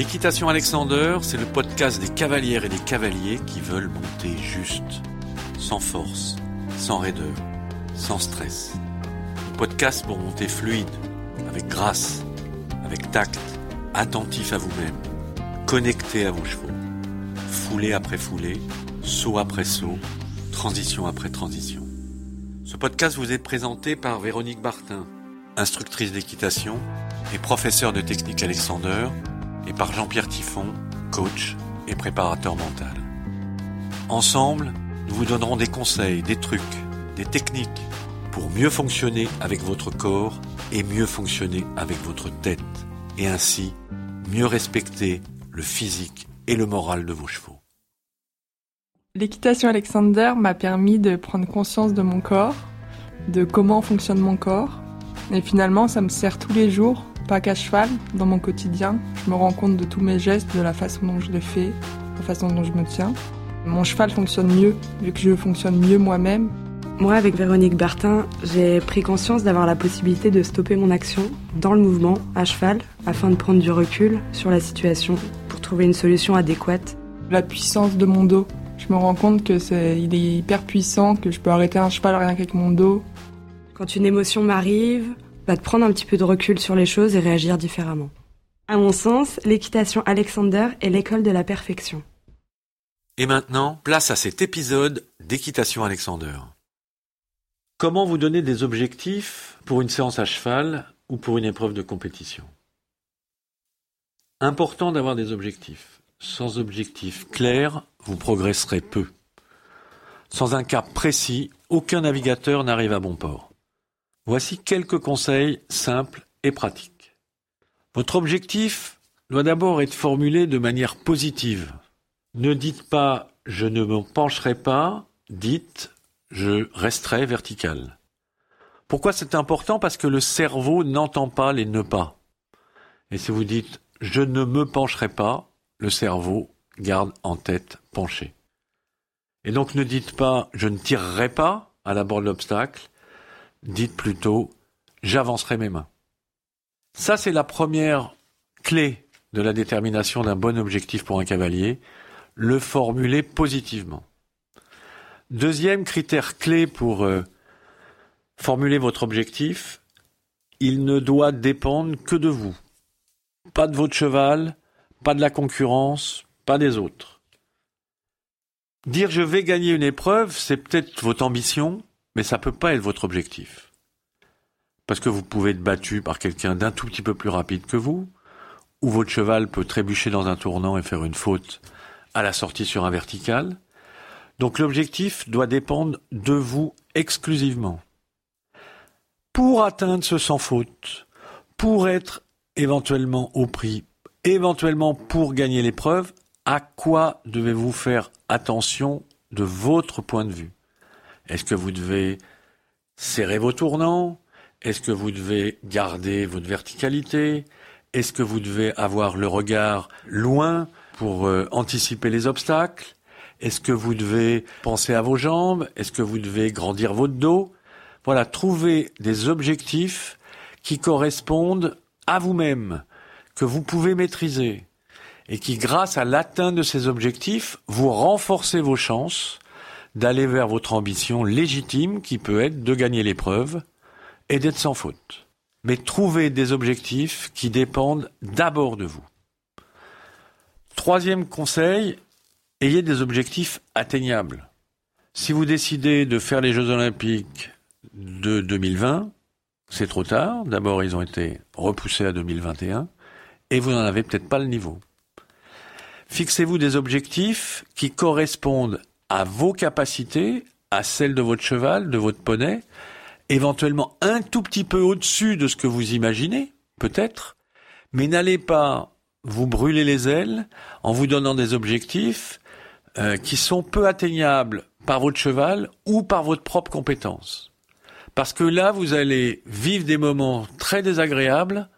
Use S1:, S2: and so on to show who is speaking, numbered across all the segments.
S1: L'équitation Alexander, c'est le podcast des cavalières et des cavaliers qui veulent monter juste, sans force, sans raideur, sans stress. Le podcast pour monter fluide, avec grâce, avec tact, attentif à vous-même, connecté à vos chevaux, foulée après foulée, saut après saut, transition après transition. Ce podcast vous est présenté par Véronique Bartin, instructrice d'équitation et professeure de technique Alexander, et par Jean-Pierre Tiffon, coach et préparateur mental. Ensemble, nous vous donnerons des conseils, des trucs, des techniques pour mieux fonctionner avec votre corps et mieux fonctionner avec votre tête, et ainsi mieux respecter le physique et le moral de vos chevaux.
S2: L'équitation Alexander m'a permis de prendre conscience de mon corps, de comment fonctionne mon corps, et finalement ça me sert tous les jours pas qu'à cheval, dans mon quotidien. Je me rends compte de tous mes gestes, de la façon dont je les fais, la façon dont je me tiens. Mon cheval fonctionne mieux, vu que je fonctionne mieux moi-même.
S3: Moi, avec Véronique Bertin, j'ai pris conscience d'avoir la possibilité de stopper mon action dans le mouvement, à cheval, afin de prendre du recul sur la situation pour trouver une solution adéquate.
S2: La puissance de mon dos. Je me rends compte que c'est, il est hyper puissant, que je peux arrêter un cheval rien qu'avec mon dos.
S3: Quand une émotion m'arrive, de prendre un petit peu de recul sur les choses et réagir différemment. À mon sens, l'équitation Alexander est l'école de la perfection.
S1: Et maintenant, place à cet épisode d'équitation Alexander. Comment vous donner des objectifs pour une séance à cheval ou pour une épreuve de compétition? Important d'avoir des objectifs. Sans objectif clair, vous progresserez peu. Sans un cap précis, aucun navigateur n'arrive à bon port. Voici quelques conseils simples et pratiques. Votre objectif doit d'abord être formulé de manière positive. Ne dites pas je ne me pencherai pas, dites je resterai vertical. Pourquoi c'est important? Parce que le cerveau n'entend pas les ne pas. Et si vous dites je ne me pencherai pas, le cerveau garde en tête penché. Et donc ne dites pas je ne tirerai pas à la bord de l'obstacle, dites plutôt j'avancerai mes mains. Ça, c'est la première clé de la détermination d'un bon objectif pour un cavalier, le formuler positivement. Deuxième critère clé pour euh, formuler votre objectif, il ne doit dépendre que de vous. Pas de votre cheval, pas de la concurrence, pas des autres. Dire je vais gagner une épreuve, c'est peut-être votre ambition, mais ça peut pas être votre objectif. Parce que vous pouvez être battu par quelqu'un d'un tout petit peu plus rapide que vous, ou votre cheval peut trébucher dans un tournant et faire une faute à la sortie sur un vertical. Donc l'objectif doit dépendre de vous exclusivement. Pour atteindre ce sans faute, pour être éventuellement au prix, éventuellement pour gagner l'épreuve, à quoi devez-vous faire attention de votre point de vue? Est-ce que vous devez serrer vos tournants? Est-ce que vous devez garder votre verticalité? Est-ce que vous devez avoir le regard loin pour euh, anticiper les obstacles? Est-ce que vous devez penser à vos jambes? Est-ce que vous devez grandir votre dos? Voilà, trouver des objectifs qui correspondent à vous-même, que vous pouvez maîtriser, et qui, grâce à l'atteinte de ces objectifs, vous renforcez vos chances d'aller vers votre ambition légitime qui peut être de gagner l'épreuve et d'être sans faute. Mais trouvez des objectifs qui dépendent d'abord de vous. Troisième conseil, ayez des objectifs atteignables. Si vous décidez de faire les Jeux olympiques de 2020, c'est trop tard. D'abord, ils ont été repoussés à 2021 et vous n'en avez peut-être pas le niveau. Fixez-vous des objectifs qui correspondent à vos capacités, à celles de votre cheval, de votre poney, éventuellement un tout petit peu au-dessus de ce que vous imaginez, peut-être, mais n'allez pas vous brûler les ailes en vous donnant des objectifs euh, qui sont peu atteignables par votre cheval ou par votre propre compétence. Parce que là, vous allez vivre des moments très désagréables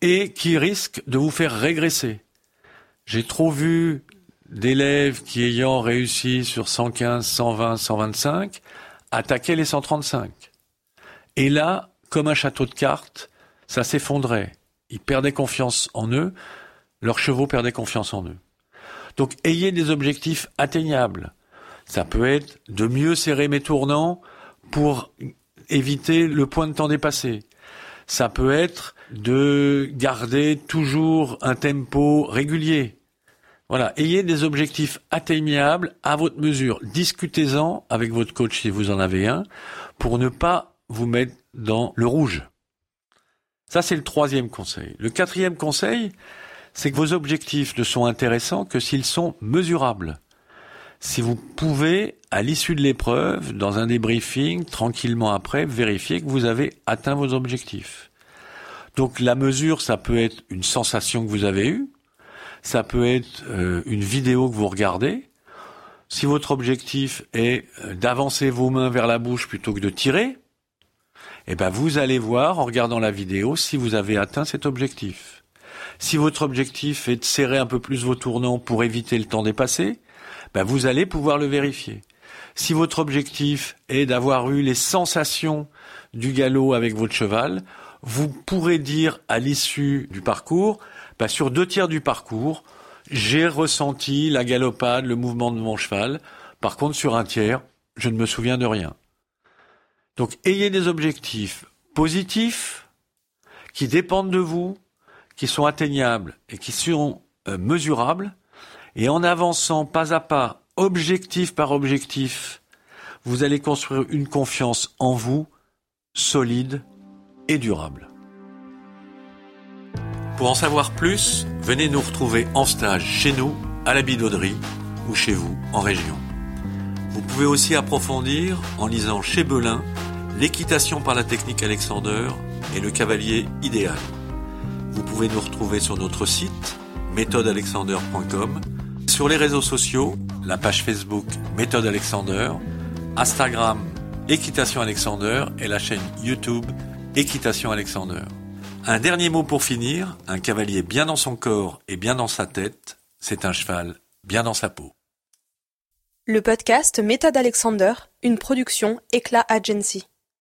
S1: et qui risquent de vous faire régresser. J'ai trop vu d'élèves qui ayant réussi sur 115, 120, 125 attaquaient les 135. Et là, comme un château de cartes, ça s'effondrait. Ils perdaient confiance en eux. leurs chevaux perdaient confiance en eux. Donc ayez des objectifs atteignables. Ça peut être de mieux serrer mes tournants pour éviter le point de temps dépassé. Ça peut être de garder toujours un tempo régulier. Voilà, ayez des objectifs atteignables à votre mesure. Discutez-en avec votre coach si vous en avez un pour ne pas vous mettre dans le rouge. Ça, c'est le troisième conseil. Le quatrième conseil, c'est que vos objectifs ne sont intéressants que s'ils sont mesurables. Si vous pouvez, à l'issue de l'épreuve, dans un débriefing, tranquillement après, vérifier que vous avez atteint vos objectifs. Donc la mesure, ça peut être une sensation que vous avez eue, ça peut être euh, une vidéo que vous regardez. Si votre objectif est euh, d'avancer vos mains vers la bouche plutôt que de tirer, eh ben vous allez voir en regardant la vidéo si vous avez atteint cet objectif. Si votre objectif est de serrer un peu plus vos tournants pour éviter le temps dépassé, ben vous allez pouvoir le vérifier. Si votre objectif est d'avoir eu les sensations du galop avec votre cheval, vous pourrez dire à l'issue du parcours, ben sur deux tiers du parcours, j'ai ressenti la galopade, le mouvement de mon cheval. Par contre, sur un tiers, je ne me souviens de rien. Donc ayez des objectifs positifs qui dépendent de vous, qui sont atteignables et qui sont euh, mesurables. Et en avançant pas à pas, objectif par objectif, vous allez construire une confiance en vous solide durable. Pour en savoir plus, venez nous retrouver en stage chez nous, à la Bidauderie ou chez vous en région. Vous pouvez aussi approfondir en lisant chez Belin l'équitation par la technique Alexander et le cavalier idéal. Vous pouvez nous retrouver sur notre site méthodealexander.com, sur les réseaux sociaux, la page Facebook Méthode Alexander, Instagram Équitation Alexander et la chaîne YouTube Équitation Alexander. Un dernier mot pour finir, un cavalier bien dans son corps et bien dans sa tête, c'est un cheval bien dans sa peau.
S4: Le podcast Méthode Alexander, une production Éclat Agency.